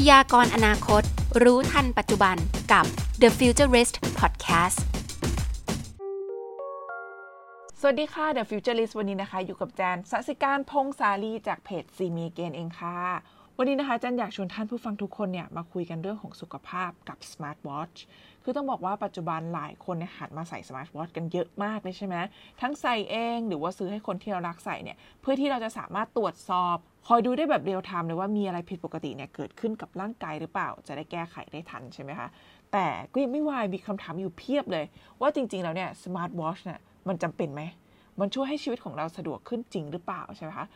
พยากรอนาคต รู้ทันปัจจุบันกับ The Futurist Podcast สวัสดีค่ะ The Futurist วันนี้นะคะ อยู่กับแจนสัสิการพงษาลีจากเพจซีมีเกนเองค่ะ วันนี้นะคะแจนอยากชวนท่านผู้ฟังทุกคนเนี่ยมาคุยกันเรื่องของสุขภาพกับ Smart Watch คือต้องบอกว่าปัจจุบันหลายคนเนี่ยหันมาใส่ Smart Watch กันเยอะมากเลยใช่ไหมทั้งใส่เองหรือว่าซื้อให้คนที่เรารักใส่เนี่ยเพื่อที่เราจะสามารถตรวจสอบ คอยดูได้แบบ real-time เลยว่ามีอะไรผิดปกติเนี่ยเกิดขึ้นกับร่างกายหรือเปล่า จะได้แก้ไขได้ทันใช่ไหมคะ แต่ก็ยังไม่วายมีคำถามอยู่เพียบเลย ว่าจริง ๆ แล้วเนี่ย smart watch เนี่ยมันจำเป็นไหม มันช่วยให้ชีวิตของเราสะดวกขึ้นจริงหรือเปล่าใช่ไหมคะ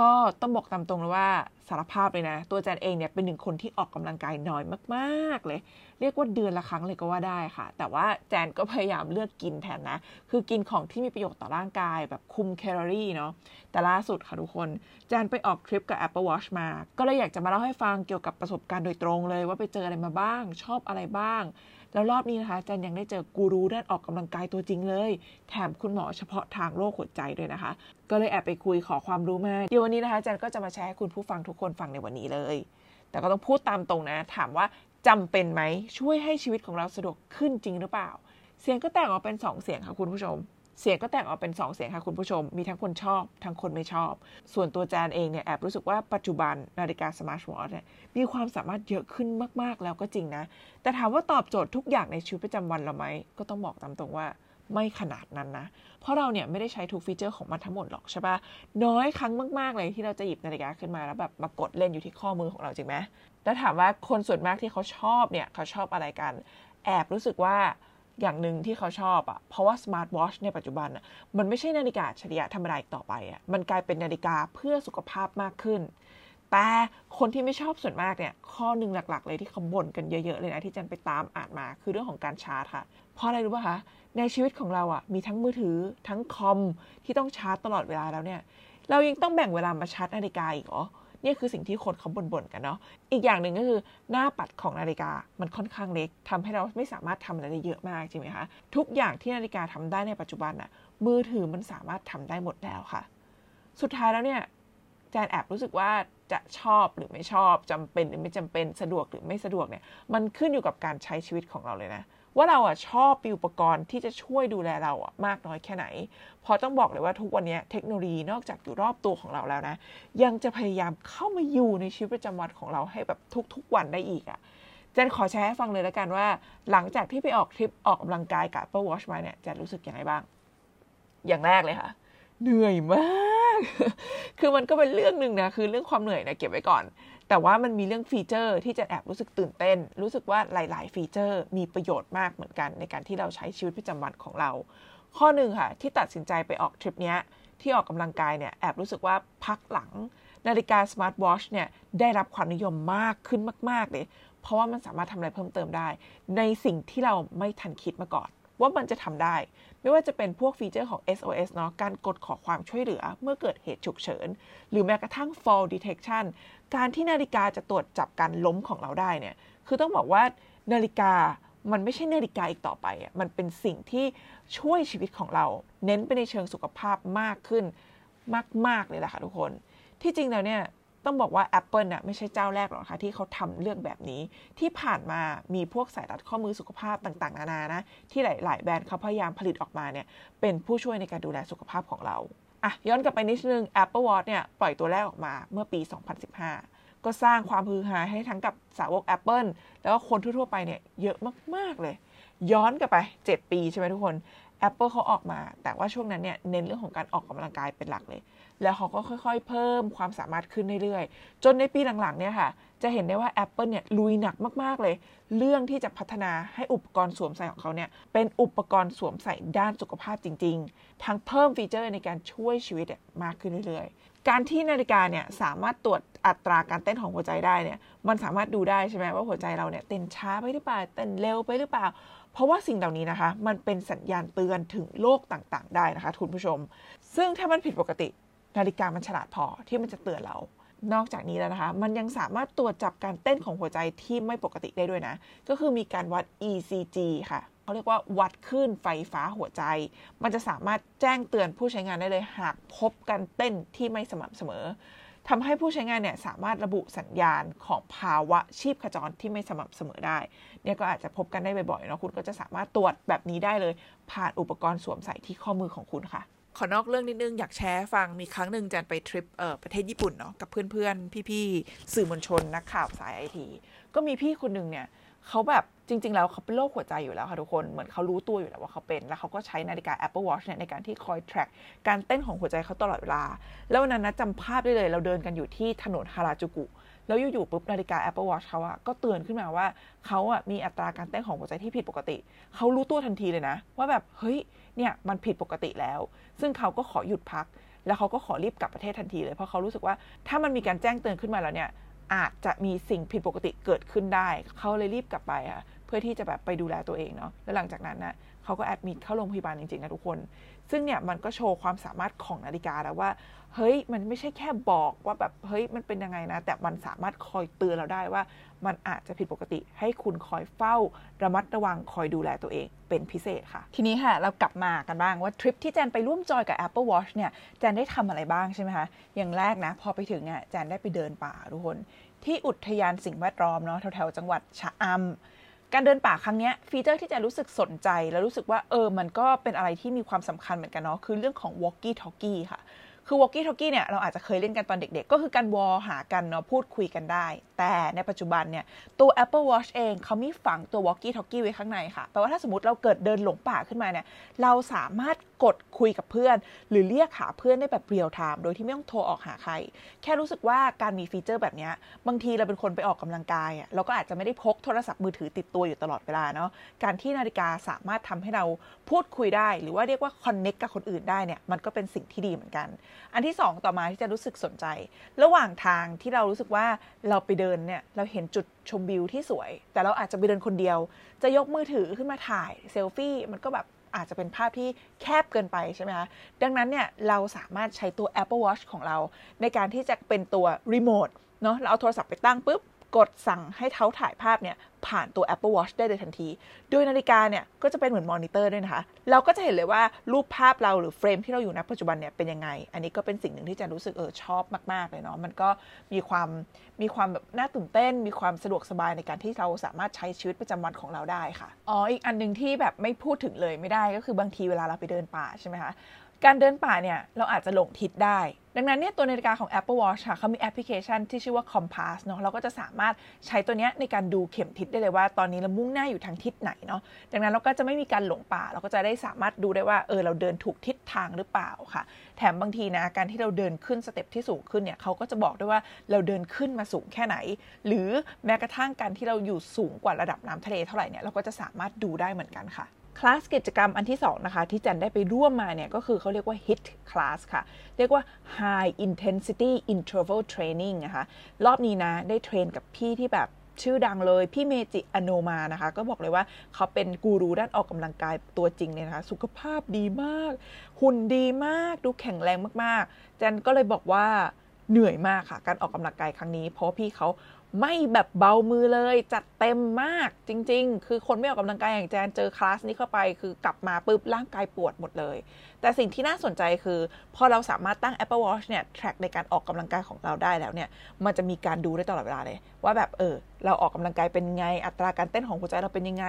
ก็ต้องบอกตามตรงเลยว่าสารภาพเลยนะ ตัวแจนเองเนี่ยเป็นหนึ่งคนที่ออกกำลังกายน้อยมากๆเลย เรียกว่าเดือนละครั้งเลยก็ว่าได้ค่ะ แต่ว่าแจนก็พยายามเลือกกินแทนนะ คือกินของที่มีประโยชน์ต่อร่างกายแบบคุมแคลอรี่เนาะแต่ล่าสุดค่ะทุกคน แจนไปออกทริปกับ Apple Watch มา ก็เลยอยากจะมาเล่าให้ฟังเกี่ยวกับประสบการณ์โดยตรงเลย ว่าไปเจออะไรมาบ้างชอบอะไรบ้าง แล้วรอบนี้นะคะจันยังได้เจอกูรูด้านออกกำลังกายตัวจริงเลย แถมคุณหมอเฉพาะทางโรคหัวใจด้วยนะคะ ก็เลยแอบไปคุยขอความรู้มาเดี๋ยววันนี้นะคะจันก็จะมาแชร์ให้คุณผู้ฟังทุกคนฟังในวันนี้เลย แต่ก็ต้องพูดตามตรงนะ ถามว่าจำเป็นไหมช่วยให้ชีวิตของเราสะดวกขึ้นจริงหรือเปล่า เสียงก็แตกออกเป็น 2 เสียงค่ะคุณผู้ชม เสียงก็แตกออกเป็น2เสียงค่ะคุณผู้ชม มีทั้งคนชอบ ทั้งคนไม่ชอบ ส่วนตัวแจนเองเนี่ยแอบรู้สึกว่าปัจจุบันนาฬิกา smart watch เนี่ยมีความสามารถเยอะขึ้นมากๆแล้วก็จริงนะ แต่ถามว่าตอบโจทย์ทุกอย่างในชีวิตประจำวันเราไหม ก็ต้องบอกตามตรงว่าไม่ขนาดนั้นนะ เพราะเราเนี่ยไม่ได้ใช้ทุก feature ของมันทั้งหมดหรอกใช่ปะน้อยครั้งมาก ๆ เลยที่เราจะหยิบนาฬิกาขึ้นมาแล้วแบบมากดเล่นอยู่ที่ข้อมือของเราจริงไหมแล้วถามว่าคนส่วนมากที่เขาชอบเนี่ยเขาชอบอะไรกัน แอบรู้สึกว่า อย่างหนึ่งที่เขาชอบอะ่ะ เพราะว่า smart watch ในปัจจุบันอะ่ะ มันไม่ใช่นาฬิกาอัจฉริยะธรรมดาอีกต่อไปอะ่ะ มันกลายเป็นนาฬิกาเพื่อสุขภาพมากขึ้น แต่คนที่ไม่ชอบส่วนมากเนี่ย ข้อหนึ่งหลัก ๆ เลยที่เขาบ่นกันเยอะ ๆ เลยนะที่แจนไปตามอ่านมา คือเรื่องของการชาร์จค่ะ เพราะอะไรรู้ป่ะคะ ในชีวิตของเราอะ่ะ มีทั้งมือถือ ทั้งคอมที่ต้องชาร์จตลอดเวลาแล้วเนี่ย เรายังต้องแบ่งเวลามาชาร์จนาฬิกาอีกเหรอ นี่คือสิ่งที่คนเขาบ่นๆกันเนาะอีกอย่างหนึ่งก็คือหน้าปัดของนาฬิกามันค่อนข้างเล็กทำให้เราไม่สามารถทำอะไรได้เยอะมากใช่ไหมคะทุกอย่างที่นาฬิกาทำได้ในปัจจุบันอะมือถือมันสามารถทำได้หมดแล้วค่ะ สุดท้ายแล้วเนี่ย จนแอบรู้สึกว่าจะชอบหรือไม่ชอบจำเป็นหรือไม่จำเป็นสะดวกหรือไม่สะดวกเนี่ยมันขึ้นอยู่กับการใช้ชีวิตของเราเลยนะ ว่าเราอะชอบอุปกรณ์ที่จะช่วยดูแลเราอะมากน้อยแค่ไหน พอต้องบอกเลยว่าทุกวันนี้เทคโนโลยีนอกจากอยู่รอบตัวของเราแล้วนะ ยังจะพยายามเข้ามาอยู่ในชีวิตประจำวันของเราให้แบบทุกๆวันได้อีกอะแจนขอแชร์ให้ฟังเลยแล้วกันว่า หลังจากที่ไปออกทริปออกกำลังกายกับ Apple Watch มาเนี่ยแจนรู้สึกยังไงบ้าง อย่างแรกเลยค่ะ เหนื่อยมาก คือมันก็เป็นเรื่องหนึ่งนะ คือเรื่องความเหนื่อยนะเก็บไว้ก่อน แต่ว่ามันมีเรื่อง feature ที่แจนแอบรู้สึกตื่นเต้น รู้สึกว่าหลาย ๆ feature มีประโยชน์มากเหมือนกัน ในการที่เราใช้ชีวิตประจำวันของเรา ข้อหนึ่งค่ะ ที่ตัดสินใจไปออกทริปนี้ที่ออกกำลังกายเนี่ยแอบรู้สึกว่าพักหลัง นาฬิกา smart watch เนี่ยได้รับความนิยมมากขึ้นมาก ๆ เลย เพราะว่ามันสามารถทำอะไรเพิ่มเติมได้ ในสิ่งที่เราไม่ทันคิดมาก่อน ว่ามันจะทำได้ ไม่ว่าจะเป็นพวก feature ของ SOS เนาะการกดขอความช่วยเหลือเมื่อเกิดเหตุฉุกเฉิน หรือแม้กระทั่ง fall detection การที่นาฬิกาจะตรวจจับการล้มของเราได้เนี่ยคือต้องบอกว่านาฬิกามันไม่ใช่นาฬิกาอีกต่อไปอะมันเป็นสิ่งที่ช่วยชีวิตของเรา เน้นไปในเชิงสุขภาพมากขึ้นมาก ๆ เลยแหละค่ะทุกคน ที่จริงแล้วเนี่ย ต้องบอกว่า Apple น่ะไม่ใช่เจ้าแรกหรอกค่ะที่เขาทำเรื่องแบบนี้ ที่ผ่านมามีพวกสายรัดข้อมือสุขภาพต่างๆ นานานะ ที่หลาย ๆ แบรนด์เขาพยายามผลิตออกมาเนี่ยเป็นผู้ช่วยในการดูแลสุขภาพของเราอะย้อนกลับไปนิดนึง Apple Watch เนี่ยปล่อยตัวแรกออกมาเมื่อปี 2015 ก็สร้างความฮือฮาให้ทั้งกับสาวก Apple แล้วก็คนทั่ว ๆ ไปเนี่ยเยอะมาก ๆ เลย ย้อนกลับไป 7 ปีใช่ไหมทุกคน Apple เขาออกมา แต่ว่าช่วงนั้นเนี่ยเน้นเรื่องของการออกกำลังกายเป็นหลักเลย แล้วเขาก็ค่อยๆ เพิ่มความสามารถขึ้นเรื่อยๆ จนในปีหลังๆ เนี่ยค่ะ จะเห็นได้ว่า Apple เนี่ยลุยหนักมากๆเลย เรื่องที่จะพัฒนาให้อุปกรณ์สวมใส่ของเขาเนี่ยเป็นอุปกรณ์สวมใส่ด้านสุขภาพจริงๆ ทั้งเพิ่มฟีเจอร์ในการช่วยชีวิตมากขึ้นเรื่อยๆการที่นาฬิกาเนี่ยสามารถตรวจอัตราการเต้นของหัวใจได้เนี่ยมันสามารถดูได้ใช่ไหมว่าหัวใจเราเนี่ยเต้นช้าไปหรือเปล่าเต้นเร็วไปหรือเปล่า เพราะว่าสิ่งเหล่านี้นะคะ มันเป็นสัญญาณเตือนถึงโรคต่างๆ ได้นะคะคุณผู้ชม ซึ่งถ้ามันผิดปกติ นาฬิกามันฉลาดพอที่มันจะเตือนเรา นอกจากนี้แล้วนะคะ มันยังสามารถตรวจจับการเต้นของหัวใจที่ไม่ปกติได้ด้วยนะ ก็คือมีการวัด ECG ค่ะเขาเรียกว่าวัดคลื่นไฟฟ้าหัวใจ มันจะสามารถแจ้งเตือนผู้ใช้งานได้เลยหากพบการเต้นที่ไม่สม่ำเสมอทำให้ผู้ใช้งานเนี่ยสามารถระบุสัญญาณของภาวะชีพขจรที่ไม่สม่ำเสมอได้ เนี่ยก็อาจจะพบกันได้บ่อยๆเนาะคุณก็จะสามารถตรวจแบบนี้ได้เลย ผ่านอุปกรณ์สวมใส่ที่ข้อมือของคุณค่ะ ขอนอกเรื่องนิดนึง อยากแชร์ฟังมีครั้งหนึ่งแจนไปทริปเอ่อประเทศญี่ปุ่นเนาะกับเพื่อนๆ พี่ๆ สื่อมวลชนนักข่าวสายไอทีก็มีพี่คนหนึ่งเนี่ยเขาแบบจริง ๆ แล้วเขาเป็นโรคหัวใจอยู่แล้วค่ะทุกคนเหมือนเขารู้ตัวอยู่แล้วว่าเขาเป็น แล้วเขาก็ใช้นาฬิกา Apple Watch เนี่ยในการที่คอย track การเต้นของหัวใจเขาตลอดเวลา แล้ววันนั้นนะจำภาพได้เลย เราเดินกันอยู่ที่ถนนฮาราจูกุแล้วอยู่ๆปุ๊บนาฬิกา Apple Watch เขาอะก็เตือนขึ้นมาว่าเขาอะมีอัตราการเต้นของหัวใจที่ผิดปกติ เขารู้ตัวทันทีเลยนะ ว่าแบบเฮ้ย เนี่ยมันผิดปกติแล้ว ซึ่งเขาก็ขอหยุดพัก แล้วเขาก็ขอรีบกลับประเทศทันทีเลย เพราะเขารู้สึกว่าถ้ามันมีการแจ้งเตือนขึ้นมาแล้วเนี่ยอาจจะมีสิ่งผิดปกติเกิดขึ้นได้ เขาเลยรีบกลับไปอะเพื่อที่จะแบบไปดูแลตัวเองเนาะแล้วหลังจากนั้นนะเขาก็ admit เข้าโรงพยาบาลจริงๆนะทุกคน ซึ่งเนี่ยมันก็โชว์ความสามารถของนาฬิกาแล้วว่า เฮ้ยมันไม่ใช่แค่บอกว่าแบบเฮ้ยมันเป็นยังไงนะ แต่มันสามารถคอยเตือนเราได้ว่า มันอาจจะผิดปกติ ให้คุณคอยเฝ้า ระมัดระวังคอยดูแลตัวเองเป็นพิเศษค่ะ ทีนี้ค่ะเรากลับมากันบ้างว่าทริปที่แจนไปร่วมจอยกับ Apple Watch เนี่ยแจนได้ทำอะไรบ้างใช่ไหมคะ อย่างแรกนะ พอไปถึงเนี่ยแจนได้ไปเดินป่าทุกคน ที่อุทยานสิ่งแวดล้อมเนาะแถวๆจังหวัดชะอำการเดินป่าครั้งนี้ feature ที่แจนรู้สึกสนใจ แล้วรู้สึกว่าเออมันก็เป็นอะไรที่มีความสำคัญเหมือนกันเนาะคือเรื่องของ walkie talkie ค่ะ คือ walkie talkie เนี่ยเราอาจจะเคยเล่นกันตอนเด็กๆ ก็คือการวอลหากันเนาะพูดคุยกันได้ แต่ในปัจจุบันเนี่ยตัว Apple Watch เองเขามีฝังตัว walkie talkie ไว้ข้างในค่ะแปลว่าถ้าสมมติเราเกิดเดินหลงป่าขึ้นมาเนี่ยเราสามารถกดคุยกับเพื่อน หรือเรียกหาเพื่อนได้แบบเรียลไทม์โดยที่ไม่ต้องโทรออกหาใคร แค่รู้สึกว่าการมีฟีเจอร์แบบนี้บางทีเราเป็นคนไปออกกำลังกายอะ่ะเราก็อาจจะไม่ได้พกโทรศัพท์มือถือติดตัวอยู่ตลอดเวลาเนาะการที่นาฬิกาสามารถทำให้เราพูดคุยได้ หรือว่าเรียกว่าคอนเน็กกับคนอื่นได้เนี่ยมันก็เป็นสิ่งที่ดีเหมือนกันอันที่สองต่อมาที่จะรู้สึกสนใจ ระหว่างทางที่เรารู้สึกว่าเราไปเดินเนี่ยเราเห็นจุดชมวิวที่สวย แต่เราอาจจะไปเดินคนเดียว จะยกมือถือขึ้นมาถ่ายเซลฟี่มันก็แบบอาจจะเป็นภาพที่แคบเกินไปใช่ไหมคะ ดังนั้นเนี่ยเราสามารถใช้ตัว Apple Watch ของเรา ในการที่จะเป็นตัวรีโมทเนาะเราเอาโทรศัพท์ไปตั้งปุ๊บ กดสั่งให้เขาถ่ายภาพเนี่ยผ่านตัว Apple Watch ได้เลยทันที โดยนาฬิกาเนี่ยก็จะเป็นเหมือนมอนิเตอร์ด้วยนะคะ เราก็จะเห็นเลยว่ารูปภาพเราหรือ frame ที่เราอยู่ณปัจจุบันเนี่ยเป็นยังไง อันนี้ก็เป็นสิ่งหนึ่งที่แจนรู้สึกเออชอบมาก ๆ เลยเนาะ มันก็มีความมีความแบบน่าตื่นเต้น มีความสะดวกสบายในการที่เราสามารถใช้ชีวิตประจำวันของเราได้ค่ะ อ๋อ อีกอันหนึ่งที่แบบไม่พูดถึงเลยไม่ได้ก็คือบางทีเวลาเราไปเดินป่าใช่ไหมคะ การเดินป่าเนี่ยเราอาจจะหลงทิศได้ ดังนั้นเนี่ยตัวนาฬิกาของ Apple Watch ค่ะเขามีแอปพลิเคชันที่ชื่อว่า Compass เนาะเราก็จะสามารถใช้ตัวเนี้ยในการดูเข็มทิศได้เลยว่า ตอนนี้เรามุ่งหน้าอยู่ทางทิศไหนเนาะดังนั้นเราก็จะไม่มีการหลงป่า เราก็จะได้สามารถดูได้ว่าเออเราเดินถูกทิศทางหรือเปล่าค่ะ แถมบางทีนะการที่เราเดินขึ้นสเต็ปที่สูงขึ้นเนี่ยเขาก็จะบอกด้วยว่าเราเดินขึ้นมาสูงแค่ไหน หรือแม้กระทั่งการที่เราอยู่สูงกว่าระดับน้ำทะเลเท่าไหร่เนี่ยเราก็จะสามารถดูได้เหมือนกันค่ะ คลาสกิจกรรมอันที่2นะคะที่จันได้ไปร่วมมาเนี่ยก็คือเขาเรียกว่า HIT class ค่ะ เรียกว่า High Intensity Interval Training นะคะรอบนี้นะได้เทรนกับพี่ที่แบบชื่อดังเลยพี่เมจิอโนมานะคะ ก็บอกเลยว่าเขาเป็นกูรูด้านออกกำลังกายตัวจริงเลยนะคะ สุขภาพดีมาก หุ่นดีมากดูแข็งแรงมากๆ จันก็เลยบอกว่าเหนื่อยมากค่ะ การออกกำลังกายครั้งนี้ เพราะพี่เขา ไม่แบบเบามือเลย จัดเต็มมากจริง ๆ คือคนไม่ออกกำลังกายอย่างแจนเจอคลาสนี้เข้าไป คือกลับมาปุ๊บร่างกายปวดหมดเลย แต่สิ่งที่น่าสนใจคือ พอเราสามารถตั้ง Apple Watch เนี่ย track ในการออกกำลังกายของเราได้แล้วเนี่ย มันจะมีการดูได้ตลอดเวลาเลย ว่าแบบเออ เราออกกำลังกายเป็นไง อัตราการเต้นของหัวใจเราเป็นยังไง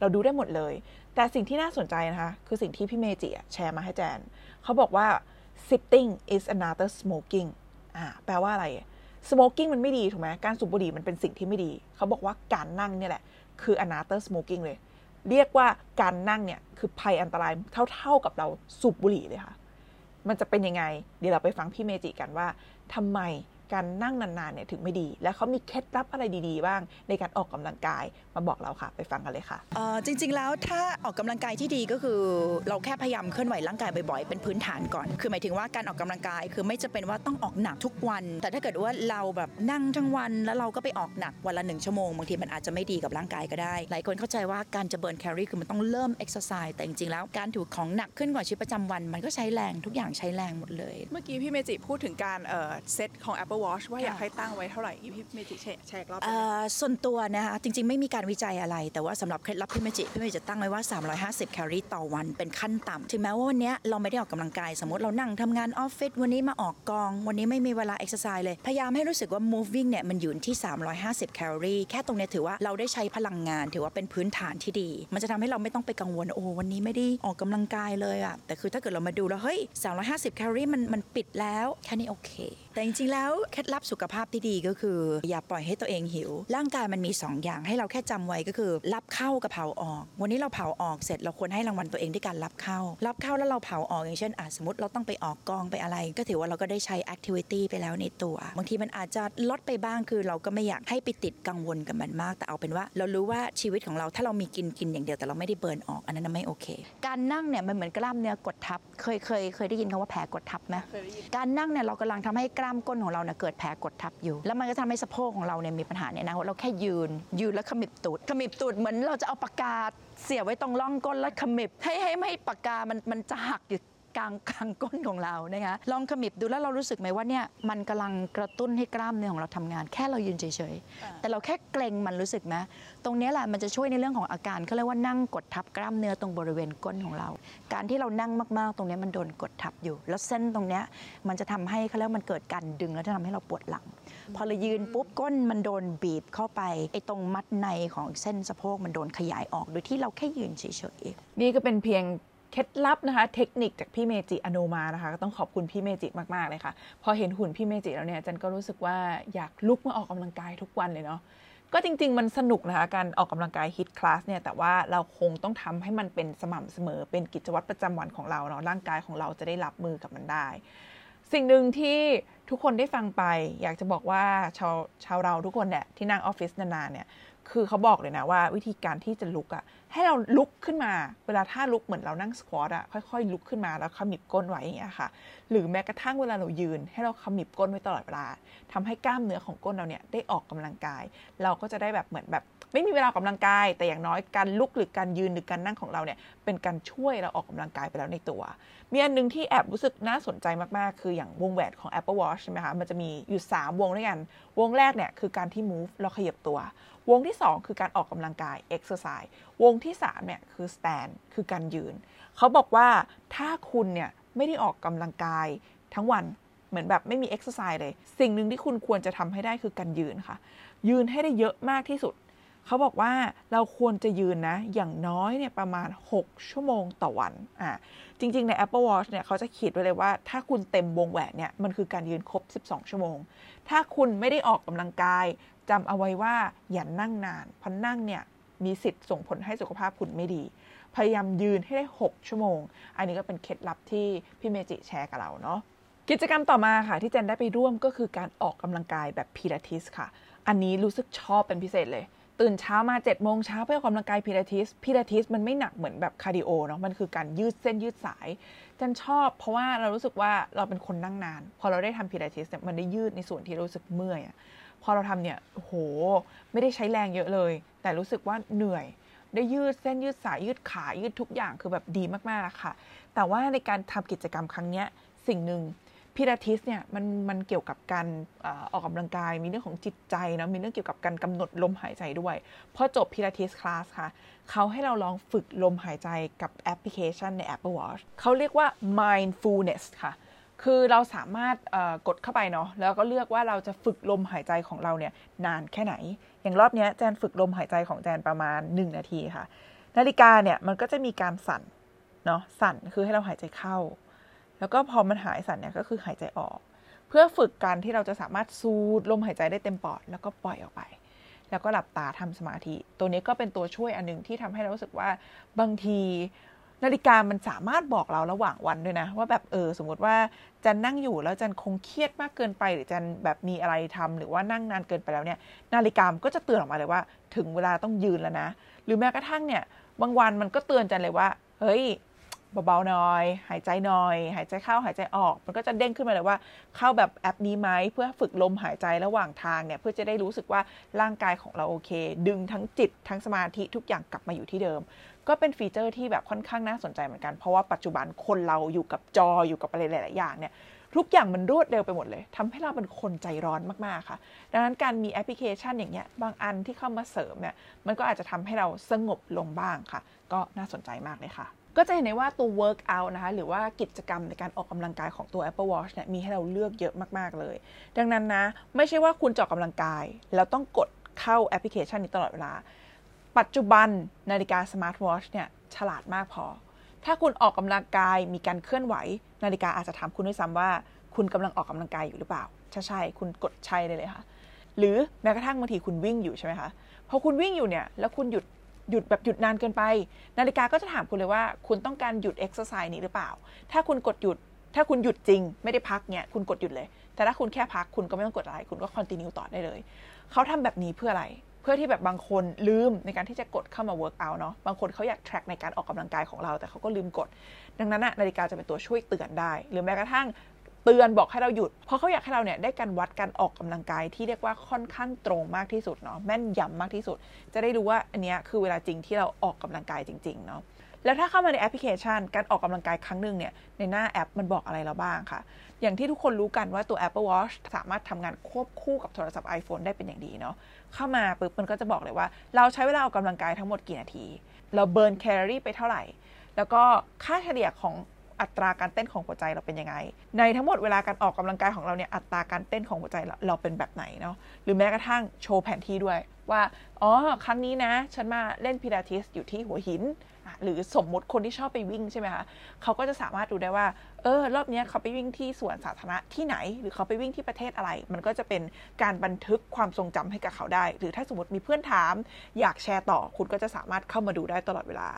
เราดูได้หมดเลย แต่สิ่งที่น่าสนใจนะคะคือสิ่งที่พี่เมจิแชร์มาให้แจนเขาบอกว่า sitting is another smoking อ่าแปลว่าอะไร ส MOKING มันไม่ดีถูกไหมการสูบบุหรี่มันเป็นสิ่งที่ไม่ดี เขาบอกว่าการนั่งเนี่ยแหละ คืออนาเตอร์ส MOKING เลย เรียกว่าการนั่งเนี่ย คือภัยอันตรายเท่าๆกับเราสูบบุหรี่เลยค่ะ มันจะเป็นยังไง เดี๋ยวเราไปฟังพี่เมจิกันว่าทำไม การนั่งนานๆเนี่ยถึงไม่ดี แล้วเขามีเคล็ดลับอะไรดีๆ บ้างในการออกกำลังกายมาบอกเราค่ะ ไปฟังกันเลยค่ะเอ่อจริง ๆ แล้วถ้าออกกำลังกายที่ดีก็คือเราแค่พยายามเคลื่อนไหวร่างกายบ่อยๆ เป็นพื้นฐานก่อน คือหมายถึงว่าการออกกำลังกายคือไม่จำเป็นว่าต้องออกหนักทุกวัน แต่ถ้าเกิดว่าเราแบบนั่งทั้งวัน แล้วเราก็ไปออกหนักวันละหนึ่งชั่วโมงบางทีมันอาจจะไม่ดีกับร่างกายก็ได้ หลายคนเข้าใจว่าการจะ burn แคลอรี่คือมันต้องเริ่มเอ็กซ์ไซส์แต่จริงๆแล้วการถือของหนักขึ้นกว่าชีวิตประจำวัน มันก็ใช้แรงทุกอย่างใช้แรงหมดเลย เมื่อกี้พี่เมจิพูดถึงการเอ่อเซตของ Apple Apple Watch ว่าอยากให้ตั้งไว้เท่าไหร่พี่เมจิแชร์รอบเอ่อส่วนตัวนะคะจริง ๆ ไม่มีการวิจัยอะไร แต่ว่าสำหรับเคล็ดลับพี่เมจิพี่เมจิจะตั้งไว้ว่า 350 แคลอรี่ต่อวันเป็นขั้นต่ำถึงแม้ว่าวันเนี้ยเราไม่ได้ออกกำลังกาย สมมติเรานั่งทำงานออฟฟิศวันนี้มาออกกอง วันนี้ไม่มีเวลาเอ็กซ์ไซส์เลย พยายามให้รู้สึกว่า moving เนี่ยมันอยู่ที่ 350 แคลอรี่แค่ตรงเนี้ยถือว่าเราได้ใช้พลังงาน ถือว่าเป็นพื้นฐานที่ดี มันจะทำให้เราไม่ต้องไปกังวลโอ้วันนี้ไม่ได้ออกกำลังกายเลยอะแต่คือถ้าเกิดเรามาดูแล้วเฮ้ย350 แคลอรี่มันมันปิดแล้วแค่นี้โอเค แต่จริงๆแล้วเคล็ดลับสุขภาพที่ดีก็คือ อย่าปล่อยให้ตัวเองหิว ร่างกายมันมี 2 อย่างให้เราแค่จำไว้ก็คือ รับเข้ากับเผาออก วันนี้เราเผาออกเสร็จเราควรให้รางวัลตัวเองด้วยการรับเข้า รับเข้าแล้วเราเผาออกอย่างเช่นอะสมมติเราต้องไปออกกองไปอะไร ก็ถือว่าเราก็ได้ใช้แอคทิวิตี้ไปแล้วในตัว บางทีมันอาจจะลดไปบ้างคือเราก็ไม่อยากให้ไปติดกังวลกับมันมาก แต่เอาเป็นว่า เรารู้ว่าชีวิตของเราถ้าเรามีกินกินอย่างเดียวแต่เราไม่ได้เบิร์นออกอันนั้นนะไม่โอเค การนั่งเนี่ยมันเหมือนกล้ามเนื้อกดทับ เคยเคยเคยได้ยินคำว่าแผลกดทับไหมเคยได้ยินการนั่งเนี่ยเรากำลังทำให้กล้ามก้นของเราเนี่ยเกิดแผลกดทับอยู่ แล้วมันก็ทำให้สะโพกของเราเนี่ยมีปัญหาเนี่ยนะเราแค่ยืน ยืนแล้วขมิบตูดขมิบตูดเหมือนเราจะเอาปากกาเสียบไว้ตรงร่องก้นแล้วขมิบให้ให้ไม่ปากกามันมันจะหักอยู่ กลางกลางก้นของเรานะคะลองขมิบดูแล้วเรารู้สึกไหมว่าเนี่ยมันกำลังกระตุ้นให้กล้ามเนื้อของเราทำงาน แค่เรายืนเฉยๆแต่เราแค่เกรงมันรู้สึกไหมตรงเนี้ยแหละมันจะช่วยในเรื่องของอาการเขาเรียกว่านั่งกดทับกล้ามเนื้อตรงบริเวณก้นของเรา การที่เรานั่งมากๆ ตรงเนี้ยมันโดนกดทับอยู่ แล้วเส้นตรงเนี้ยมันจะทำให้เขาเรียกว่ามันเกิดการดึงแล้วจะทำให้เราปวดหลัง พอเรายืนปุ๊บก้นมันโดนบีบเข้าไปไอ้ตรงมัดในของเส้นสะโพกมันโดนขยายออกโดยที่เราแค่ยืนเฉยๆนี่ก็เป็นเพียง เคล็ดลับนะคะ เทคนิคจากพี่เมจิอโนมานะคะก็ต้องขอบคุณพี่เมจิมากๆเลยค่ะ พอเห็นหุ่นพี่เมจิแล้วเนี่ยจันก็รู้สึกว่าอยากลุกมาออกกำลังกายทุกวันเลยเนาะก็จริง ๆ มันสนุกนะคะ การออกกำลังกายฮิตคลาสเนี่ยแต่ว่าเราคงต้องทำให้มันเป็นสม่ำเสมอเป็นกิจวัตรประจำวันของเราเนาะร่างกายของเราจะได้รับมือกับมันได้ สิ่งหนึ่งที่ทุกคนได้ฟังไป อยากจะบอกว่าชาวชาวเราทุกคนเนี่ยที่นั่งออฟฟิศนานๆเนี่ย คือเขาบอกเลยนะว่าวิธีการที่จะลุกอะ่ะให้เราลุกขึ้นมา เวลาท่าลุกเหมือนเรานั่งสควอตอะค่อยๆ ลุกขึ้นมาแล้วขมิบก้นไว้อย่างเงี้ยค่ะ หรือแม้กระทั่งเวลาเรายืน ให้เราขมิบก้นไว้ตลอดเวลาทำให้กล้ามเนื้อของก้นเราเนี่ยได้ออกกำลังกาย เราก็จะได้แบบเหมือนแบบ ไม่มีเวลาออกกำลังกาย แต่อย่างน้อยการลุกหรือการยืนหรือการนั่งของเราเนี่ยเป็นการช่วยเราออกกำลังกายไปแล้วในตัว มีอันหนึงที่แอบรู้สึกน่าสนใจมากๆ คืออย่างวงแหวนของ Apple Watch ใช่ไหมคะมันจะมีอยู่ 3 วงด้วยกันวงแรกเนี่ยคือการที่ move เราขยับตัว วงที่ 2 คือการออกกำลังกาย exercise วงที่3เนี่ยคือ stand คือการยืน เขาบอกว่าถ้าคุณเนี่ยไม่ได้ออกกำลังกายทั้งวันเหมือนแบบไม่มี exercise เลย สิ่งหนึ่งที่คุณควรจะทำให้ได้คือการยืนค่ะ ยืนให้ได้เยอะมากที่สุด เขาบอกว่าเราควรจะยืนนะ อย่างน้อยเนี่ยประมาณ 6 ชั่วโมงต่อวันอ่าจริง ๆ ใน Apple Watch เนี่ยเขาจะขีดไว้เลยว่า ถ้าคุณเต็มวงแหวนเนี่ยมันคือการยืนครบ 12 ชั่วโมง ถ้าคุณไม่ได้ออกกำลังกาย จำเอาไว้ว่าอย่านั่งนาน เพราะนั่งเนี่ยมีสิทธิ์ส่งผลให้สุขภาพคุณไม่ดี พยายามยืนให้ได้ 6 ชั่วโมง อันนี้ก็เป็นเคล็ดลับที่พี่เมจิแชร์กับเราเนาะกิจกรรมต่อมาค่ะที่แจนได้ไปร่วมก็คือการออกกำลังกายแบบพิลาทิสค่ะ อันนี้รู้สึกชอบเป็นพิเศษเลย ตื่นเช้ามา7จ็ดโมงเช้าไปออกกำลังกายพิลาทิสพิลาทิสมันไม่หนักเหมือนแบบ cardio เนาะมันคือการยืดเส้นยืดสายแจนชอบเพราะว่าเรารู้สึกว่าเราเป็นคนนั่งนาน พอเราได้ทำพิลาทิสเนี่ยมันได้ยืดในส่วนที่รู้สึกเมื่อยอะ พอเราทำเนี่ยโห ไม่ได้ใช้แรงเยอะเลย แต่รู้สึกว่าเหนื่อย ได้ยืดเส้นยืดสายยืดขายืดทุกอย่างคือแบบดีมากๆค่ะ แต่ว่าในการทำกิจกรรมครั้งเนี้ยสิ่งหนึ่งพิลาทิสเนี่ยมันมันเกี่ยวกับการออออกกำลังกายมีเรื่องของจิตใจนะมีเรื่องเกี่ยวกับการกำหนดลมหายใจด้วยพอจบพิลาทิสคลาสค่ะเขาให้เราลองฝึกลมหายใจกับแอปพลิเคชันใน Apple Watch เขาเรียกว่า mindfulness ค่ะ คือเราสามารถกดเข้าไปเนาะแล้วก็เลือกว่าเราจะฝึกลมหายใจของเราเนี่ยนานแค่ไหน อย่างรอบนี้แจนฝึกลมหายใจของแจนประมาณ 1 นาทีค่ะ นาฬิกาเนี่ยมันก็จะมีการสั่นเนาะสั่นคือให้เราหายใจเข้า แล้วก็พอมันหายสั่นเนี่ยก็คือหายใจออก เพื่อฝึกการที่เราจะสามารถสูดลมหายใจได้เต็มปอด แล้วก็ปล่อยออกไป แล้วก็หลับตาทำสมาธิ ตัวนี้ก็เป็นตัวช่วยอันหนึงที่ทำให้เรารู้สึกว่าบางที นาฬิกามันสามารถบอกเราระหว่างวันด้วยนะ ว่าแบบเออสมมติว่าจันนั่งอยู่แล้วจันคงเครียดมากเกินไป หรือจันแบบมีอะไรทำหรือว่านั่งนานเกินไปแล้วเนี่ยนาฬิกามก็จะเตือนออกมาเลยว่า ถึงเวลาต้องยืนแล้วนะ หรือแม้กระทั่งเนี่ยบางวันมันก็เตือนจันเลยว่า เฮ้ย เบาๆหน่อย หายใจหน่อย หายใจเข้าหายใจออก มันก็จะเด้งขึ้นมาเลยว่าเข้าแบบแอปนี้ไหมเพื่อฝึกลมหายใจระหว่างทางเนี่ยเพื่อจะได้รู้สึกว่าร่างกายของเราโอเค ดึงทั้งจิตทั้งสมาธิทุกอย่างกลับมาอยู่ที่เดิม ก็เป็นฟีเจอร์ที่แบบค่อนข้างน่าสนใจเหมือนกันเพราะว่าปัจจุบันคนเราอยู่กับจออยู่กับอะไรหลาย ๆ อย่างเนี่ยทุกอย่างมันรวดเร็วไปหมดเลยทำให้เราเป็นคนใจร้อนมากๆค่ะ ดังนั้นการมีแอปพลิเคชันอย่างเงี้ยบางอันที่เข้ามาเสริมเนี่ยมันก็อาจจะทำให้เราสงบลงบ้างค่ะ ก็น่าสนใจมากเลยค่ะ ก็จะเห็นได้ว่าตัว workout นะคะ หรือว่ากิจกรรมในการออกกำลังกายของตัว Apple Watch เนี่ยมีให้เราเลือกเยอะมาก ๆ เลย ดังนั้นนะ ไม่ใช่ว่าคุณจะออกกำลังกาย แล้วต้องกดเข้าแอปพลิเคชันนี้ตลอดเวลา ปัจจุบันนาฬิกา smart watch เนี่ยฉลาดมากพอ ถ้าคุณออกกำลังกายมีการเคลื่อนไหว นาฬิกาอาจจะถามคุณด้วยซ้ำว่า คุณกำลังออกกำลังกายอยู่หรือเปล่าถ้าใช่คุณกดใช่ได้เลยค่ะ หรือแม้กระทั่งบางทีคุณวิ่งอยู่ใช่ไหมคะพอคุณวิ่งอยู่เนี่ยแล้วคุณหยุด หยุดแบบหยุดนานเกินไป นาฬิกาก็จะถามคุณเลยว่า คุณต้องการหยุดเอ็กซ์ไซส์นี้หรือเปล่า ถ้าคุณกดหยุด ถ้าคุณหยุดจริง ไม่ได้พักเนี่ยคุณกดหยุดเลย แต่ถ้าคุณแค่พักคุณก็ไม่ต้องกดอะไร คุณก็คอนติเนียต่อได้เลย เขาทำแบบนี้เพื่ออะไร เพื่อที่แบบบางคนลืมในการที่จะกดเข้ามา work out เนาะ บางคนเขาอยาก track ในการออกกำลังกายของเรา แต่เขาก็ลืมกด ดังนั้นนะนาฬิกาจะเป็นตัวช่วยเตือนได้ หรือแม้กระทั่ง เตือนบอกให้เราหยุด เพราะเขาอยากให้เราเนี่ยได้การวัดการออกกำลังกายที่เรียกว่าค่อนข้างตรงมากที่สุดเนาะแม่นยำมากที่สุด จะได้รู้ว่าอันเนี้ยคือเวลาจริงที่เราออกกำลังกายจริงๆเนาะแล้วถ้าเข้ามาในแอปพลิเคชัน การออกกำลังกายครั้งหนึ่งเนี่ยในหน้าแอปมันบอกอะไรเราบ้างค่ะอย่างที่ทุกคนรู้กันว่าตัว Apple Watch สามารถทำงานควบคู่กับโทรศัพท์ iPhone ได้เป็นอย่างดีเนาะเข้ามาปุ๊บมันก็จะบอกเลยว่า เราใช้เวลาออกกำลังกายทั้งหมดกี่นาที เราเบิร์นแคลอรี่ไปเท่าไหร่ แล้วก็ค่าเฉลี่ยของ อัตราการเต้นของหัวใจเราเป็นยังไง ในทั้งหมดเวลาการออกกำลังกายของเราเนี่ยอัตราการเต้นของหัวใจเราเราเป็นแบบไหนเนาะหรือแม้กระทั่งโชว์แผนที่ด้วยว่าอ๋อครั้งนี้นะ ฉันมาเล่นพิลาทิสอยู่ที่หัวหิน หรือสมมติคนที่ชอบไปวิ่งใช่ไหมคะเขาก็จะสามารถดูได้ว่า เออ รอบนี้เขาไปวิ่งที่สวนสาธารณะที่ไหน หรือเขาไปวิ่งที่ประเทศอะไร มันก็จะเป็นการบันทึกความทรงจำให้กับเขาได้ หรือถ้าสมมติมีเพื่อนถาม อยากแชร์ต่อ คุณก็จะสามารถเข้ามาดูได้ตลอดเวลา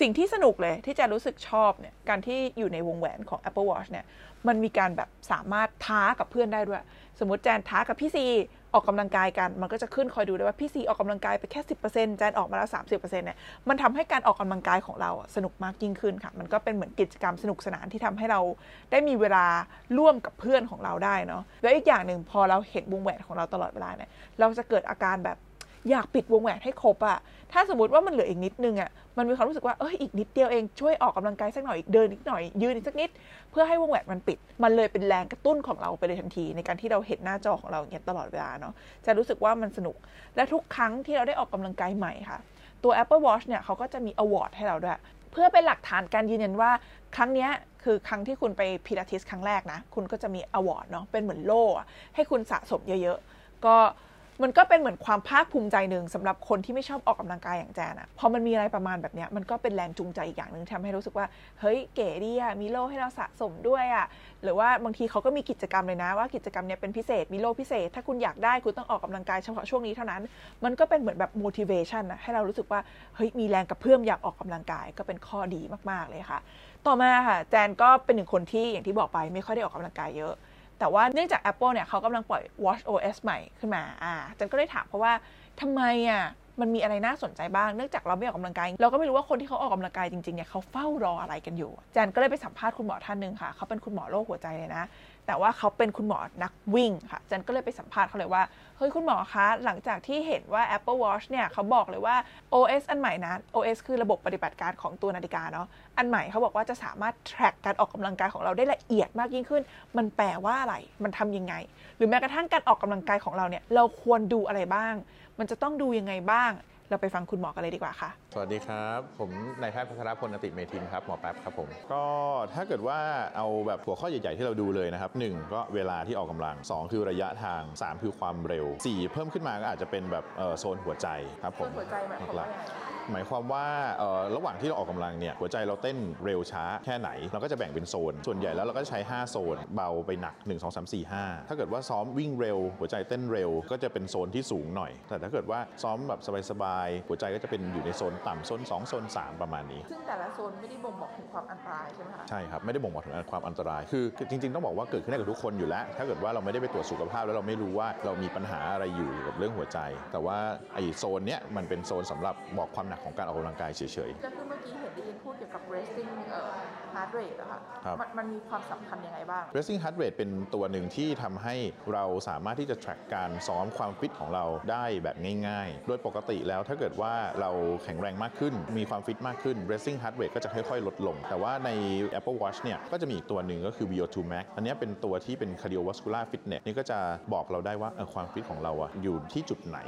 สิ่งที่สนุกเลยที่จะรู้สึกชอบเนี่ยการที่อยู่ในวงแหวนของ Apple Watch เนี่ยมันมีการแบบสามารถท้ากับเพื่อนได้ด้วย สมมติแจนท้ากับพี่ซี ออกกำลังกายกัน มันก็จะขึ้นคอยดูได้ว่าพี่ซีออกกำลังกายไปแค่สิบเปอร์เซ็นต์แจนออกมาแล้วสามสิบเปอร์เซ็นต์เนี่ยมันทำให้การออกกำลังกายของเราสนุกมากยิ่งขึ้นค่ะ มันก็เป็นเหมือนกิจกรรมสนุกสนานที่ทำให้เราได้มีเวลาร่วมกับเพื่อนของเราได้เนาะแล้วอีกอย่างหนึ่งพอเราเห็นวงแหวนของเราตลอดเวลาเนี่ยเราจะเกิดอาการแบบ อยากปิดวงแหวนให้ครบอะถ้าสมมติว่ามันเหลืออีกนิดนึงอะมันมีความรู้สึกว่าเอ้ยอีกนิดเดียวเองช่วยออกกำลังกายสักหน่อยอีกเดินอีกหน่อยยืนอีกสักนิด เพื่อให้วงแหวนมันปิด มันเลยเป็นแรงกระตุ้นของเราไปเลยทันที ในการที่เราเห็นหน้าจอของเราอย่างเงี้ยตลอดเวลาเนาะแจนรู้สึกว่ามันสนุก และทุกครั้งที่เราได้ออกกำลังกายใหม่ค่ะ ตัว Apple Watch เนี่ยเขาก็จะมี award ให้เราด้วยเพื่อเป็นหลักฐานการยืนยันว่าครั้งเนี้ยคือครั้งที่คุณไปพิลาทิสครั้งแรกนะ คุณก็จะมี award เนาะเป็นเหมือนโล่ให้คุณสะสมเยอะๆ ก็ มันก็เป็นเหมือนความภาคภูมิใจหนึ่งสำหรับคนที่ไม่ชอบออกกำลังกายอย่างแจนอะพอมันมีอะไรประมาณแบบเนี้ยมันก็เป็นแรงจูงใจอีกอย่างหนึ่งทำให้รู้สึกว่าเฮ้ยเก๋ดีอะมีโล่ให้เราสะสมด้วยอะหรือว่าบางทีเขาก็มีกิจกรรมเลยนะว่ากิจกรรมเนี้ยเป็นพิเศษมีโล่พิเศษ ถ้าคุณอยากได้คุณต้องออกกำลังกายเฉพาะช่วงนี้เท่านั้น มันก็เป็นเหมือนแบบ motivation นะให้เรารู้สึกว่าเฮ้ยมีแรงกระเพื่อมอยากออกกำลังกายก็เป็นข้อดีมาก ๆเลยค่ะ ต่อมาค่ะแจนก็เป็นหนึ่งคนที่อย่างที่บอกไปไม่ค่อยได้ออกกำลังกายเยอะ แต่ว่าเนื่องจาก Apple เนี่ยเขากำลังปล่อย Watch OS ใหม่ขึ้นมาอ่าจันก็ได้ถามเพราะว่าทำไมอะมันมีอะไรน่าสนใจบ้าง เนื่องจากเราไม่ออกกำลังกาย เราก็ไม่รู้ว่าคนที่เขาออกกำลังกายจริงๆเนี่ยเขาเฝ้ารออะไรกันอยู่ จันก็เลยไปสัมภาษณ์คุณหมอท่านหนึ่งค่ะ เขาเป็นคุณหมอโรคหัวใจเลยนะ แต่ว่าเขาเป็นคุณหมอนักวิ่งค่ะจันก็เลยไปสัมภาษณ์เขาเลยว่า เฮ้ยคุณหมอคะ หลังจากที่เห็นว่า Apple Watch เนี่ยเขาบอกเลยว่า OS อันใหม่นะ OS คือระบบปฏิบัติการของตัวนาฬิกาเนาะ อันใหม่เขาบอกว่าจะสามารถ track การออกกำลังกายของเราได้ละเอียดมากยิ่งขึ้น มันแปลว่าอะไร มันทำยังไง หรือแม้กระทั่งการออกกำลังกายของเราเนี่ย เราควรดูอะไรบ้าง มันจะต้องดูยังไงบ้าง เราไปฟังคุณหมอกันเลยดีกว่าค่ะ สวัสดีครับ ผมนายแพทย์พัทรพลนติเมทินครับหมอแป๊บครับผม ก็ถ้าเกิดว่าเอาแบบหัวข้อใหญ่ๆที่เราดูเลยนะครับ 1 ก็เวลาที่ออกกำลัง 2 คือระยะทาง 3 คือความเร็ว 4 เพิ่มขึ้นมาก็อาจจะเป็นแบบเอ่อโซนหัวใจครับผมโซนหัวใจหมายความว่าไงหมายความว่าเอ่อระหว่างที่เราออกกำลังเนี่ยหัวใจเราเต้นเร็วช้าแค่ไหน เราก็จะแบ่งเป็นโซน ส่วนใหญ่แล้วเราก็จะใช้ 5 โซน เบาไปหนัก 1 2 3 4 5 ถ้าเกิดว่าซ้อมวิ่งเร็ว หัวใจเต้นเร็วก็จะเป็นโซนที่สูงหน่อย แต่ถ้าเกิดว่าซ้อมแบบสบายๆหัวใจก็จะเป็นอยู่ในโซนต่ำโซน2โซน3 ประมาณนี้ ซึ่งแต่ละโซนไม่ได้บ่งบอกถึงความอันตรายใช่ไหมคะใช่ครับไม่ได้บ่งบอกถึงความอันตรายคือคือจริง ๆ ต้องบอกว่าเกิดขึ้นได้กับทุกคนอยู่แล้ว ถ้าเกิดว่าเราไม่ได้ไปตรวจสุขภาพแล้วเราไม่รู้ว่าเรามีปัญหาอะไรอยู่กับเรื่องหัวใจ แต่ว่าไอ้โซนเนี้ยมันเป็นโซนสำหรับบอกความหนักของการออกกำลังกายเฉยก็คือเมื่อกี้เห็นได้ยินพูดเกี่ยวกับ resting heart rate อะค่ะครับ มันมันมีความสำคัญยังไงบ้าง Resting Heart Rate เป็นตัวหนึ่งที่ทำให้เราสามารถที่จะ track การซ้อมความฟิตของเราได้แบบง่ายๆ โดยปกติแล้วถ้าเกิดว่าเราแข็งแรงมากขึ้น มีความฟิตมากขึ้น Resting Heart Rate ก็จะค่อยๆ ลดลง แต่ว่าใน Apple Watch เนี่ยก็จะมีอีกตัวหนึ่งก็คือ VO2 Max อันเนี้ยเป็นตัวที่เป็น cardiovascular fitness นี่ก็จะบอกเราได้ว่าเออความฟิตของเราอะอยู่ที่จุดไหน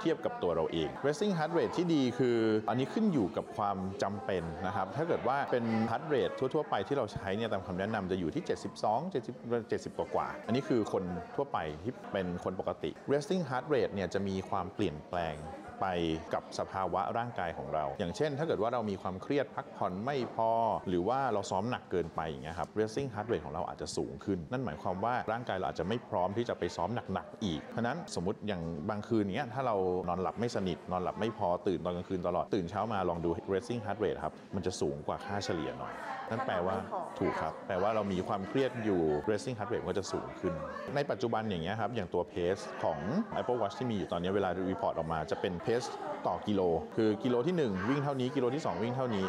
เทียบกับตัวเราเอง Resting Heart Rate ที่ดีคือ อันนี้ขึ้นอยู่กับความจำเป็นนะครับถ้าเกิดว่าเป็น heart rate ทั่วๆไปที่เราใช้เนี่ยตามคำแนะนำจะอยู่ที่ 72 70 70 กว่ากว่า อันนี้คือคนทั่วไปที่เป็นคนปกติ Resting Heart Rate เนี่ยจะมีความเปลี่ยนแปลง ไปกับสภาวะร่างกายของเรา อย่างเช่น ถ้าเกิดว่าเรามีความเครียดพักผ่อนไม่พอ หรือว่าเราซ้อมหนักเกินไปอย่างเงี้ยครับ resting heart rate ของเราอาจจะสูงขึ้น นั่นหมายความว่าร่างกายเราอาจจะไม่พร้อมที่จะไปซ้อมหนักๆอีก เพราะฉะนั้นสมมติอย่างบางคืนเนี้ยถ้าเรานอนหลับไม่สนิทนอนหลับไม่พอตื่นตอนกลางคืนตลอดตื่นเช้ามาลองดู resting heart rate ครับมันจะสูงกว่าค่าเฉลี่ยหน่อยนั่นแปลว่าถูกครับแปลว่าเรามีความเครียดอยู่ resting heart rate ก็จะสูงขึ้น ในปัจจุบันอย่างเงี้ยครับอย่างตัว pace ของ Apple Watch ที่มีอยู่ตอนนี้เวลา report ออกมาจะเป็น pace ต่อกิโล คือกิโลที่ 1 วิ่งเท่านี้กิโลที่ 2 วิ่งเท่านี้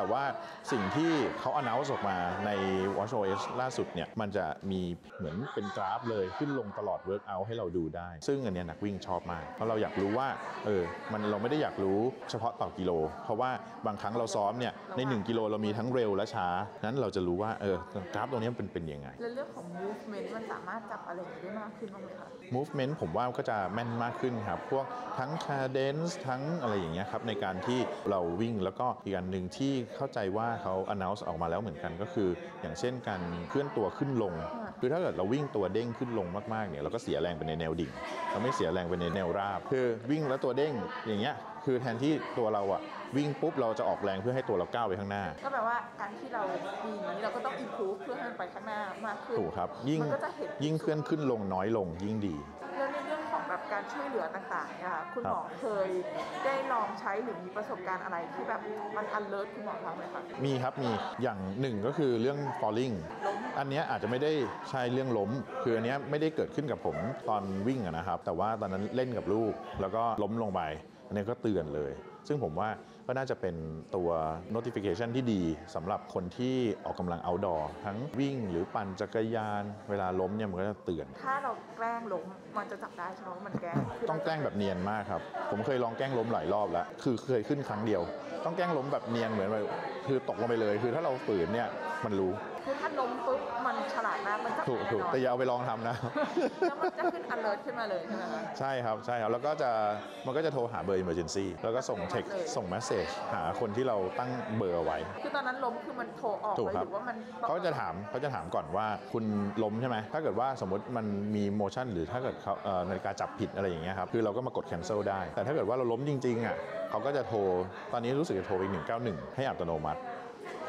แต่ว่าสิ่งที่เขา announce ออกมาใน WatchOS ล่าสุดเนี่ยมันจะมีเหมือนเป็นกราฟเลยขึ้นลงตลอด workout ให้เราดูได้ ซึ่งอันเนี้ยนักวิ่งชอบมาก เพราะเราอยากรู้ว่าเออมันเราไม่ได้อยากรู้เฉพาะต่อกิโล เพราะว่าบางครั้งเราซ้อมเนี่ยใน 1 กิโลเรามีทั้งเร็วและช้า นั้นเราจะรู้ว่าเออกราฟตรงนี้มันเป็นเป็นยังไง และเรื่องของ movement มันสามารถจับอะไรอย่างนี้ได้มากขึ้นบ้างไหมคะ movement ผมว่าก็จะแม่นมากขึ้นครับพวกทั้ง cadence ทั้งอะไรอย่างเงี้ยครับในการที่เราวิ่งแล้วก็อีกอันหนึ่งที่เข้าใจว่าเขา announce ออกมาแล้วเหมือนกันก็คือ อย่างเช่นการเคลื่อนตัวขึ้นลง คือถ้าเกิดเราวิ่งตัวเด้งขึ้นลงมากๆเนี่ยเราก็เสียแรงไปในแนวดิ่ง เราไม่เสียแรงไปในแนวราบ คือวิ่งแล้วตัวเด้งอย่างเงี้ยคือแทนที่ตัวเราอะวิ่งปุ๊บเราจะออกแรงเพื่อให้ตัวเราก้าวไปข้างหน้า ก็แปลว่าการที่เรามีอย่างนี้เราก็ต้อง improve เพื่อให้มันไปข้างหน้า มากขึ้นถูกครับ ยิ่งมันก็จะเห็นยิ่งเคลื่อนขึ้นลงน้อยลงยิ่งดีแล้วในเรื่องของ แบบการช่วยเหลือต่างๆเนี่ยค่ะคุณหมอเคยได้ลองใช้หรือมีประสบการณ์อะไรที่แบบมัน alert คุณหมอบ้างไหมคะมีครับมีอย่างหนึ่งก็คือเรื่อง falling อันเนี้ยอาจจะไม่ได้ใช่เรื่องล้ม คืออันเนี้ยไม่ได้เกิดขึ้นกับผมตอนวิ่งอะนะครับ แต่ว่าตอนนั้นเล่นกับลูก แล้วก็ล้มลงไป อันนี้ก็เตือนเลย ซึ่งผมว่าก็น่าจะเป็นตัว notification ที่ดีสำหรับคนที่ออกกำลัง outdoor ทั้งวิ่งหรือปั่นจักรยาน เวลาล้มเนี่ยมันก็จะเตือน ถ้าเราแกล้งล้มมันจะจับได้ใช่ไหมว่ามันแกล้งคืต้องแกล้งแบบเนียนมากครับ ผมเคยลองแกล้งล้มหลายรอบแล้ว คือเคยขึ้นครั้งเดียว ต้องแกล้งล้มแบบเนียนเหมือนแบบคือตกลงไปเลย คือถ้าเราฝืนเนี่ยมันรู้ คือถ้าล้มปุ๊บมันฉลาดมากมันจับถูกแน่ถูกนอนแต่อย่าเอาไปลองทำนะ แล้วมันจะขึ้น alert ขึ้นมาเลยใช่ไหมคะ ใช่ครับใช่ครับ แล้วก็จะมันก็จะโทรหาเบอร์ emergency แล้วก็ส่งเทคเลย ส่ง message หาคนที่เราตั้งเบอร์เอาไว้ คือตอนนั้นล้มคือมันโทรออกถูกเลยครัหบรือว่ามันเขาจะถามเขาจะถามก่อนว่าคุณล้มใช่ไหม ถ้าเกิดว่าสมมติมันมี motion หรือถ้าเกิดเขาเอ่อนาฬิกาจับผิดอะไรอย่างเงี้ยครับ คือเราก็มากด cancel ได้ แต่ถ้าเกิดว่าเราล้มจริงๆอะเขาก็จะโทร ตอนนี้รู้สึกจะโทรไป191 ให้อัตโนมัติ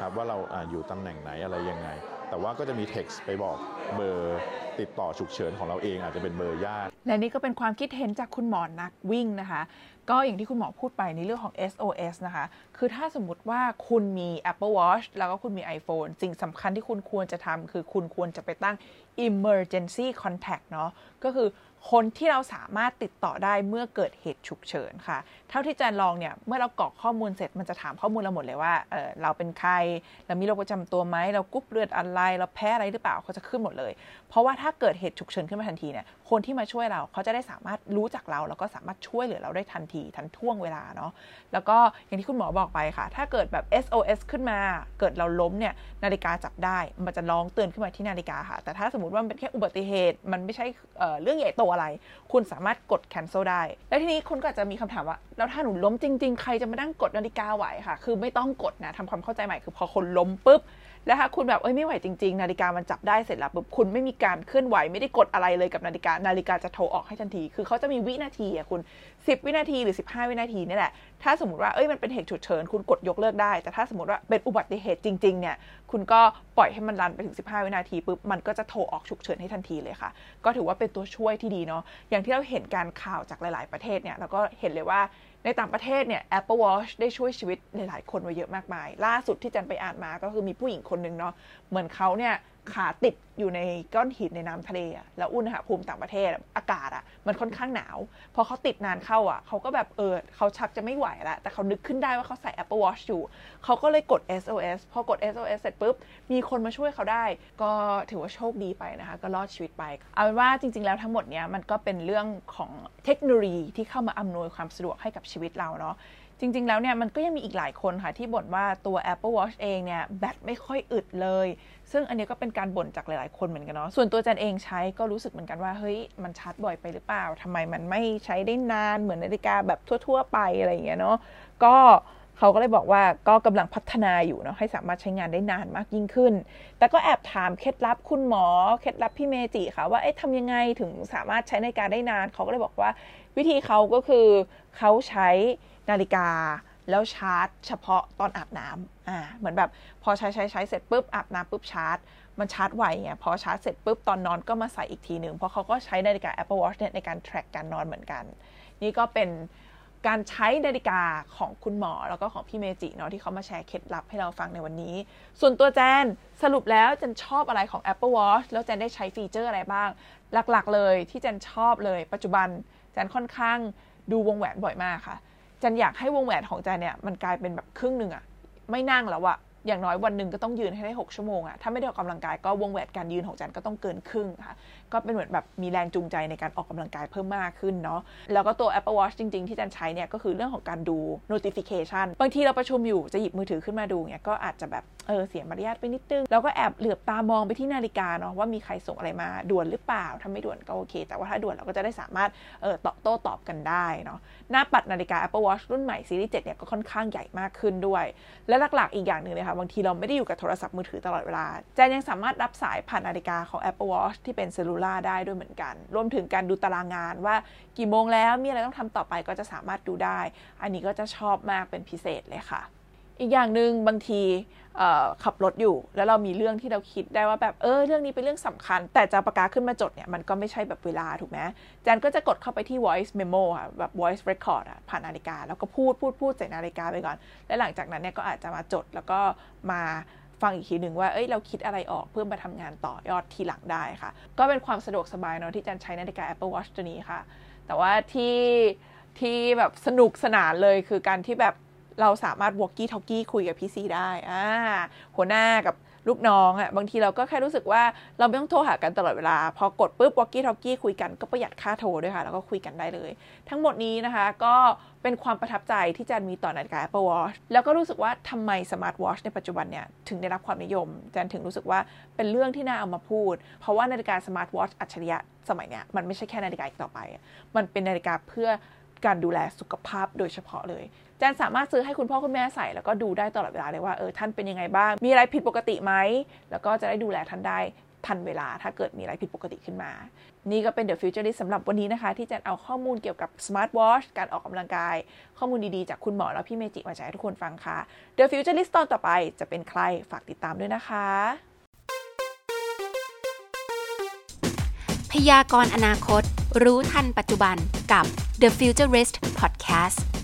ครับว่าเราออยู่ตำแหน่งไหนอะไรยังไง แต่ว่าก็จะมี text ไปบอกเบอร์ติดต่อฉุกเฉินของเราเองอาจจะเป็นเบอร์ญาติ และนี่ก็เป็นความคิดเห็นจากคุณหมอนักวิ่งนะคะ ก็อย่างที่คุณหมอพูดไปในเรื่องของ SOS นะคะ คือถ้าสมมติว่าคุณมี Apple Watch แล้วก็คุณมี iPhone สิ่งสำคัญที่คุณควรจะทำคือคุณควรจะไปตั้ง emergency contact เนาะก็คือ คนที่เราสามารถติดต่อได้เมื่อเกิดเหตุฉุกเฉินค่ะ เท่าที่แจนลองเนี่ย เมื่อเรากรอกข้อมูลเสร็จมันจะถามข้อมูลเราหมดเลยว่าเเราเป็นใคร เรามีโรคประจำตัวไหม เรากรุ๊ปเลือดอะไร เราแพ้อะไรหรือเปล่าเขาจะขึ้นหมดเลย เพราะว่าถ้าเกิดเหตุฉุกเฉินขึ้นมาทันทีเนี่ย คนที่มาช่วยเราเขาจะได้สามารถรู้จักเรา แล้วก็สามารถช่วยเหลือเราได้ทันทีทันท่วงเวลาเนาะ แล้วก็อย่างที่คุณหมอบอกไปค่ะ ถ้าเกิดแบบ SOS ขึ้นมา เกิดเราล้มเนี่ยนาฬิกาจับได้ มันจะร้องเตือนขึ้นมาที่นาฬิกาค่ะ แต่ถ้าสมมติว่ามันเป็นแค่อุบัติเหตุ มันไม่ใช่เเรื่องใหญ่โตอะไร คุณสามารถกด cancel ได้ แล้วทีนี้คุณก็อาจจะมีคำถามว่า แล้วถ้าหนูล้มจริง ๆ ใครจะมานั่งกดนาฬิกาไหวค่ะ คือไม่ต้องกดนะทำความเข้าใจใหม่คือพอคนล้มปุ๊บ แล้วถ้าคุณแบบเอ้ยไม่ไหวจริง ๆ นาฬิกามันจับได้เสร็จแล้วปุ๊บคุณไม่มีการเคลื่อนไหวไม่ได้กดอะไรเลยกับนาฬิกานาฬิกาจะโทรออกให้ทันที คือเขาจะมีวินาทีอะคุณ 10 วินาทีหรือ 15 วินาทีนี่แหละถ้าสมมติว่าเอ้ยมันเป็นเหตุฉุกเฉินคุณกดยกเลิกได้ แต่ถ้าสมมติว่าเป็นอุบัติเหตุจริงๆเนี่ยคุณก็ปล่อยให้มันรันไปถึง 15 วินาทีปุ๊บมันก็จะโทรออกฉุกเฉินให้ทันทีเลยค่ะ ก็ถือว่าเป็นตัวช่วยที่ดีเนาะอย่างที่เราเห็นการข่าวจากหลาย ๆประเทศเนี่ยเราก็เห็นเลยว่า ในต่างประเทศเนี่ย Apple Watch ได้ช่วยชีวิตหลายๆคนไว้เยอะมากมาย ล่าสุดที่จันไปอ่านมาก็คือมีผู้หญิงคนหนึ่งเนาะเหมือนเขาเนี่ย ขาติดอยู่ในก้อนหินในน้ำทะเลอะแล้วอุณหภูมิต่างประเทศอากาศอะมันค่อนข้างหนาว พอเขาติดนานเข้าอะเขาก็แบบเออเขาชักจะไม่ไหวแล้วแต่เขานึกขึ้นได้ว่าเขาใส่ Apple Watch อยู่ เขาก็เลยกด SOS พอกด SOS เสร็จปุ๊บ มีคนมาช่วยเขาได้ ก็ถือว่าโชคดีไปนะคะ ก็รอดชีวิตไป เอาเป็นว่าจริง ๆ แล้วทั้งหมดเนี้ยมันก็เป็นเรื่องของเทคโนโลยีที่เข้ามาอำนวยความสะดวกให้กับชีวิตเราเนาะจริง ๆ แล้วเนี่ยมันก็ยังมีอีกหลายคนค่ะที่บ่นว่าตัว Apple Watch เองเนี่ยแบตไม่ค่อยอึดเลย ซึ่งอันนี้ก็เป็นการบ่นจากหลาย ๆ คนเหมือนกันเนาะ ส่วนตัวจันเองใช้ก็รู้สึกเหมือนกันว่าเฮ้ยมันชาร์จบ่อยไปหรือเปล่าทำไมมันไม่ใช้ได้นานเหมือนนาฬิกาแบบทั่ว ๆ ไปอะไรอย่างเงี้ยเนาะ ก็เขาก็เลยบอกว่าก็กำลังพัฒนาอยู่เนาะให้สามารถใช้งานได้นานมากยิ่งขึ้น แต่ก็แอบถามเคล็ดลับคุณหมอ เคล็ดลับพี่เมจิค่ะว่าเอ๊ะทำยังไงถึงสามารถใช้ในการได้นาน เขาก็เลยบอกว่าวิธีเขาก็คือเขาใช้ นาฬิกา แล้วชาร์จ เฉพาะตอนอาบน้ำอ่าเหมือนแบบพอใช้ใช้ใช้เสร็จปุ๊บอาบน้ำปุ๊บชาร์จ มันชาร์จไวไงพอชาร์จเสร็จปุ๊บตอนนอนก็มาใส่อีกทีหนึ่งเพราะเขาก็ใช้นาฬิกา Apple Watch เนี่ยในการ track การนอนเหมือนกัน นี่ก็เป็นการใช้นาฬิกาของคุณหมอแล้วก็ของพี่เมจิเนาะที่เขามาแชร์เคล็ดลับให้เราฟังในวันนี้ ส่วนตัวแจนสรุปแล้วแจนชอบอะไรของ Apple Watch แล้วแจนได้ใช้ฟีเจอร์อะไรบ้าง หลักๆเลยที่แจนชอบเลย ปัจจุบันแจนค่อนข้างดูวงแหวนบ่อยมากค่ะ จันอยากให้วงแหวนของจันเนี่ยมันกลายเป็นแบบครึ่งหนึ่งอะไม่นั่งแล้วอะ อย่างน้อยวันหนึ่งก็ต้องยืนให้ได้ 6 ชั่วโมงอะถ้าไม่ได้ออกกำลังกายก็วงแหวนการยืนของจันก็ต้องเกินครึ่งค่ะ ก็เป็นเหมือนแบบมีแรงจูงใจในการออกกำลังกายเพิ่มมากขึ้นเนาะ แล้วก็ตัว Apple Watch จริง ๆ ที่จันใช้เนี่ยก็คือเรื่องของการดู notification บางทีเราประชุมอยู่จะหยิบมือถือขึ้นมาดูเนี่ยก็อาจจะแบบเออเสียมารยาทไปนิดนึง แล้วก็แอบเหลือบตามองไปที่นาฬิกาเนาะว่ามีใครส่งอะไรมาด่วนหรือเปล่า ถ้าไม่ด่วนก็โอเค แต่ว่าถ้าด่วนเราก็จะได้สามารถเออตอบโต้ตอบกันได้เนาะ หน้าปัดนาฬิกา Apple Watch รุ่นใหม่ซีรีส์7เนี่ยก็ค่อนข้างใหญ่มากขึ้นด้วย และหลักๆอีกอย่างหนึ่งเลยค่ะบางทีเราไม่ได้อยู่กับโทรศัพท์มือถือตลอดเวลาแจนยังสามารถรับสายผ่านนาฬิกาของ Apple Watch ที่เป็นเซลลูล่าได้ด้วยเหมือนกัน รวมถึงการดูตารางงานว่ากี่โมงแล้วมีอะไรต้องทำต่อไปก็จะสามารถดูได้ อันนี้ก็จะชอบมากเป็นพิเศษเลยค่ะ อีกอย่างหนึ่งบางทีขับรถอยู่ แล้วเรามีเรื่องที่เราคิดได้ว่าแบบเออเรื่องนี้เป็นเรื่องสำคัญ แต่จะประกาศขึ้นมาจดเนี่ยมันก็ไม่ใช่แบบเวลาถูกไหมแจนก็จะกดเข้าไปที่ voice memo ค่ะแบบ voice record อะผ่านนาฬิกา แล้วก็พูดพูดพูดใส่นาฬิกาไปก่อน และหลังจากนั้นเนี่ยก็อาจจะมาจดแล้วก็มาฟังอีกทีหนึ่งว่า เอ้ย เราคิดอะไรออกเพื่อมาทำงานต่อยอดทีหลังได้ค่ะ ก็เป็นความสะดวกสบายเนาะที่จันใช้นาฬิกา Apple Watch ตัวนี้ค่ะ แต่ว่าที่ที่แบบสนุกสนานเลยคือการที่แบบ เราสามารถ walkie talkie คุยกับพี่ซีได้อ่าหัวหน้ากับลูกน้องอะ่ะบางทีเราก็แค่รู้สึกว่าเราไม่ต้องโทรหากันตลอดเวลา พอกดปุ๊บ walkie talkie คุยกันก็ประหยัดค่าโทรด้วยค่ะ แล้วก็คุยกันได้เลย ทั้งหมดนี้นะคะก็เป็นความประทับใจที่แจนมีต่อนาฬิกา Apple Watch แล้วก็รู้สึกว่าทำไม smart watch ในปัจจุบันเนี่ย ถึงได้รับความนิยมแจนถึงรู้สึกว่าเป็นเรื่องที่น่าเอามาพูด เพราะว่านาฬิกา smart watch อัจฉริยะสมัยเนี้ยมันไม่ใช่แค่นาฬิกาอีกต่อไป มันเป็นนาฬิกาเพื่อ การดูแลสุขภาพโดยเฉพาะเลยแจนสามารถซื้อให้คุณพ่อคุณแม่ใส่แล้วก็ดูได้ตลอดเวลาเลยว่าเออท่านเป็นยังไงบ้าง มีอะไรผิดปกติไหม แล้วก็จะได้ดูแลท่านได้ทันเวลาถ้าเกิดมีอะไรผิดปกติขึ้นมา นี่ก็เป็น The Futurist สำหรับวันนี้นะคะ ที่จะเอาข้อมูลเกี่ยวกับ Smart Watch การออกกำลังกาย ข้อมูลดีๆ จากคุณหมอและพี่เมจิมาแชร์ให้ทุกคนฟังค่ะ The Futurist ตอนต่อไปจะเป็นใครฝากติดตามด้วยนะคะ พยากรณ์อนาคต รู้ทันปัจจุบันกับ The Futurist Podcast